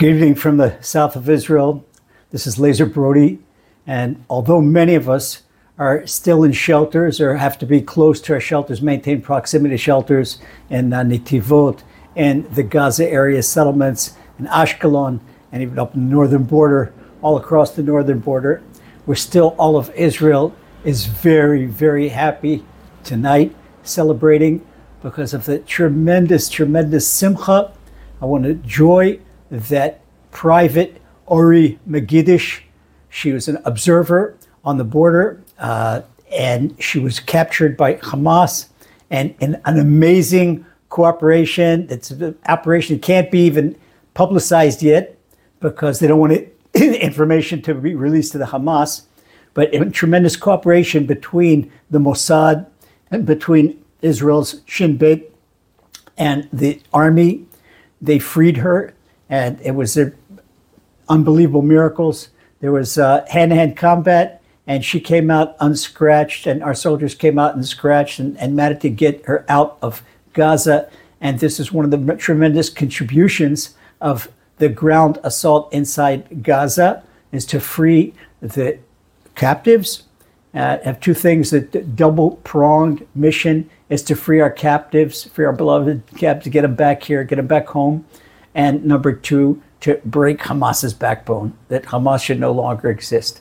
Good evening from the south of Israel. This is Lazer Brody. And although many of us are still in shelters or have to be close to our shelters, maintain proximity to shelters in uh, Netivot and the Gaza area settlements in Ashkelon and even up the northern border, all across the northern border, we're still, all of Israel is very, very happy tonight celebrating because of the tremendous, tremendous simcha. I want to joy that private Ori Megidish, she was an observer on the border, uh, and she was captured by Hamas, and in an amazing cooperation. It's an operation that can't be even publicized yet because they don't want it, information to be released to the Hamas. But in tremendous cooperation between the Mossad and between Israel's Shin Bet and the army, they freed her, and it was a, unbelievable miracles. There was uh, hand-to-hand combat, and she came out unscratched, and our soldiers came out unscratched and, and managed to get her out of Gaza. And this is one of the tremendous contributions of the ground assault inside Gaza is to free the captives. Uh, have two things: the double pronged mission is to free our captives, free our beloved captives, get them back here, get them back home, and number two, to break Hamas's backbone, that Hamas should no longer exist.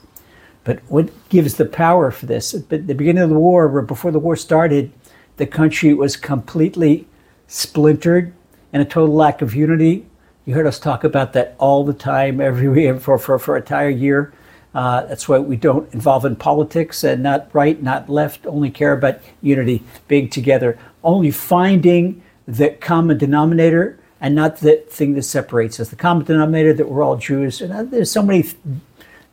But what gives the power for this? At the beginning of the war, or before the war started, the country was completely splintered and a total lack of unity. You heard us talk about that all the time, every week for, for, for an entire year. Uh, that's why we don't involve in politics and not right, not left, only care about unity, being together, only finding the common denominator and not the thing that separates us. The common denominator that we're all Jews. And uh, there's so many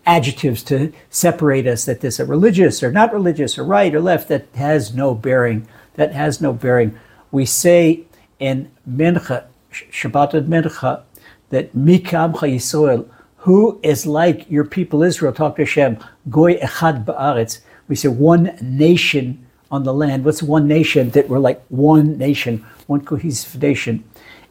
adjectives to separate us that this is religious or not religious or right or left that has no bearing. That has no bearing. We say in Mincha, Shabbat at Mincha, that Mikamcha Yisrael, who is like your people Israel, talk to Hashem, Goy Echad Ba'aretz. We say one nation on the land. What's one nation? That we're like one nation, one cohesive nation.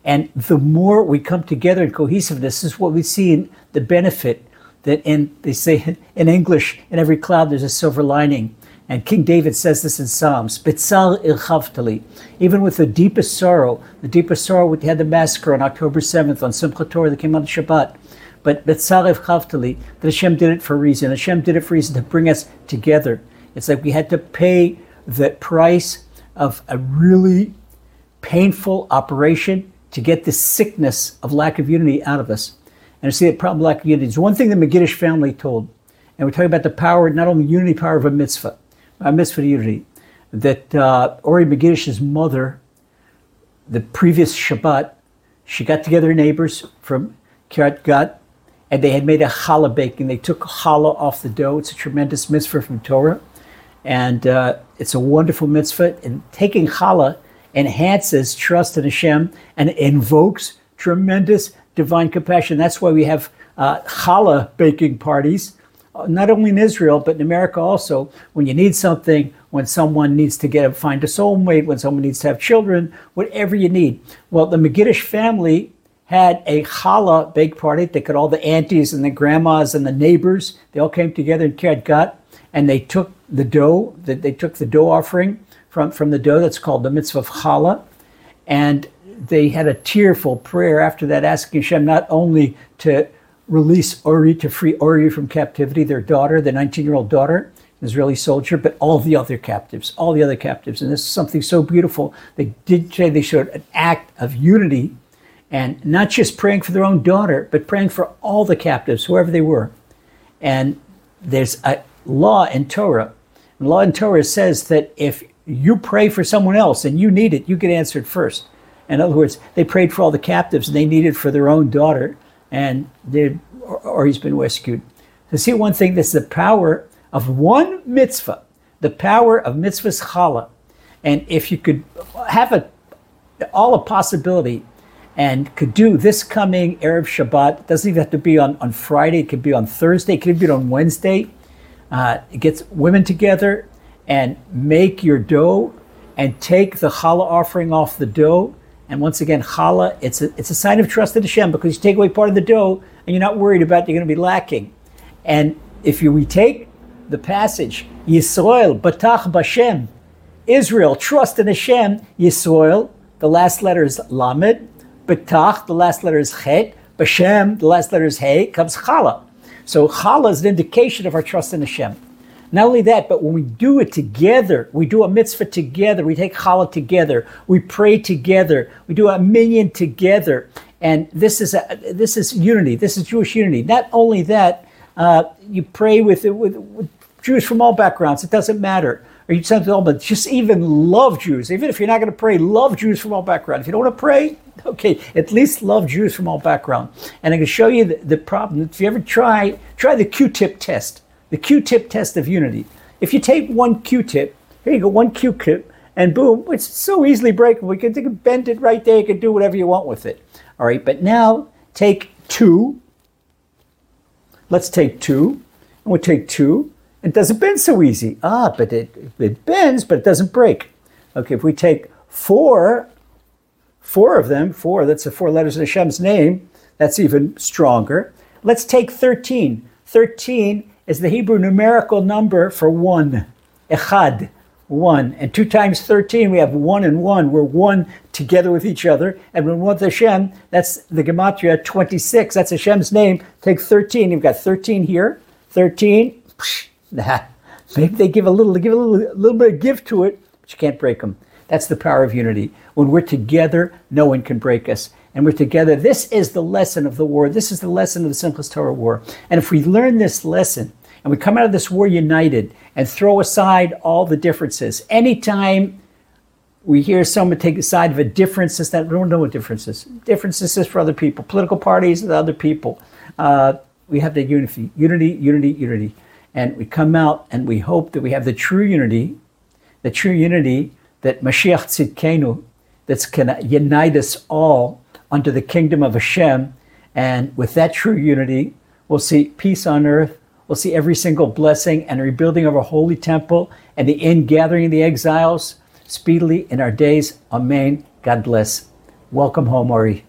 And the more we come together in cohesiveness, is what we see in the benefit that in, they say in English, in every cloud there's a silver lining. And King David says this in Psalms, Betzal. Even with the deepest sorrow, the deepest sorrow, we had the massacre on October 7th on Simchat Torah that came on Shabbat. But Betzal ilchavtali, that Hashem did it for a reason. Hashem did it for a reason to bring us together. It's like we had to pay the price of a really painful operation to get this sickness of lack of unity out of us. And to see that problem lack of unity. It's one thing the Megiddish family told. And we're talking about the power, not only unity power of a mitzvah, a mitzvah to unity, that uh, Ori Megidish's mother, the previous Shabbat, she got together neighbors from Kiryat Gat, and they had made a challah baking. They took challah off the dough. It's a tremendous mitzvah from Torah. And uh, it's a wonderful mitzvah. And taking challah enhances trust in Hashem and invokes tremendous divine compassion. That's why we have uh, challah baking parties, uh, not only in Israel, but in America also. When you need something, when someone needs to get find a soulmate, when someone needs to have children, whatever you need. Well, the Megiddish family had a challah bake party. They got all the aunties and the grandmas and the neighbors. They all came together in Kiryat Gat, and they took the dough. That They took the dough offering from, from the dough that's called the mitzvah of challah. And they had a tearful prayer after that, asking Hashem not only to release Ori, to free Ori from captivity, their daughter, the 19 year old daughter, Israeli soldier, but all the other captives, all the other captives. And this is something so beautiful. They did say they showed an act of unity and not just praying for their own daughter, but praying for all the captives, whoever they were. And there's a law in Torah. And law in Torah says that if you pray for someone else and you need it, you get answered first. In other words, they prayed for all the captives and they needed for their own daughter, and they or, or he's been rescued. So see one thing, this is the power of one mitzvah, the power of mitzvah's challah. And if you could have a all a possibility and could do this coming Erev Shabbat, it doesn't even have to be on, on Friday, it could be on Thursday, it could be on Wednesday. Uh, it gets women together and make your dough and take the challah offering off the dough And once again, challah, it's a, it's a sign of trust in Hashem because you take away part of the dough and you're not worried about you're going to be lacking. And if you retake the passage, Yisrael, Batach Bashem, Israel, trust in Hashem, Yisrael, the last letter is Lamed, Batach, the last letter is Chet, Bashem, the last letter is Hey, comes Challah. So Challah is an indication of our trust in Hashem. Not only that, but when we do it together, we do a mitzvah together, we take challah together, we pray together, we do a minyan together, and this is a, this is unity. This is Jewish unity. Not only that, uh, you pray with, with, with Jews from all backgrounds. It doesn't matter. Or you something all, but just even love Jews. Even if you're not going to pray, love Jews from all backgrounds. If you don't want to pray, okay, at least love Jews from all backgrounds. And I can show you the, the problem. If you ever try, try the Q-tip test the Q-tip test of unity. If you take one Q-tip, here you go, one Q-tip, and boom, it's so easily breakable. You can, bend it right there. You can do whatever you want with it. All right, but now take two. Let's take two, and we'll take two. It doesn't bend so easy. Ah, but it, it bends, but it doesn't break. Okay, if we take four, four of them, four, that's the four letters of Hashem's name, that's even stronger. Let's take 13. 13 is the Hebrew numerical number for one. Echad, one. And two times 13, we have one and one. We're one together with each other. And when one with Hashem, that's the Gematria 26. That's Hashem's name. Take 13. You've got 13 here. 13. Maybe they give a little, give a little, little bit of give to it, but you can't break them. That's the power of unity. When we're together, no one can break us. And we're together. This is the lesson of the war. This is the lesson of the Simchas Torah war. And if we learn this lesson and we come out of this war united and throw aside all the differences, anytime we hear someone take a side of a difference, is that we don't know what differences. Differences is for other people, political parties and other people. Uh, we have the unity, unity, unity, unity. And we come out and we hope that we have the true unity, the true unity that Mashiach Tzidkenu, that's going to unite us all under the kingdom of Hashem. And with that true unity, we'll see peace on earth. We'll see every single blessing and rebuilding of our holy temple and the ingathering of the exiles speedily in our days. Amen. God bless. Welcome home, Ari.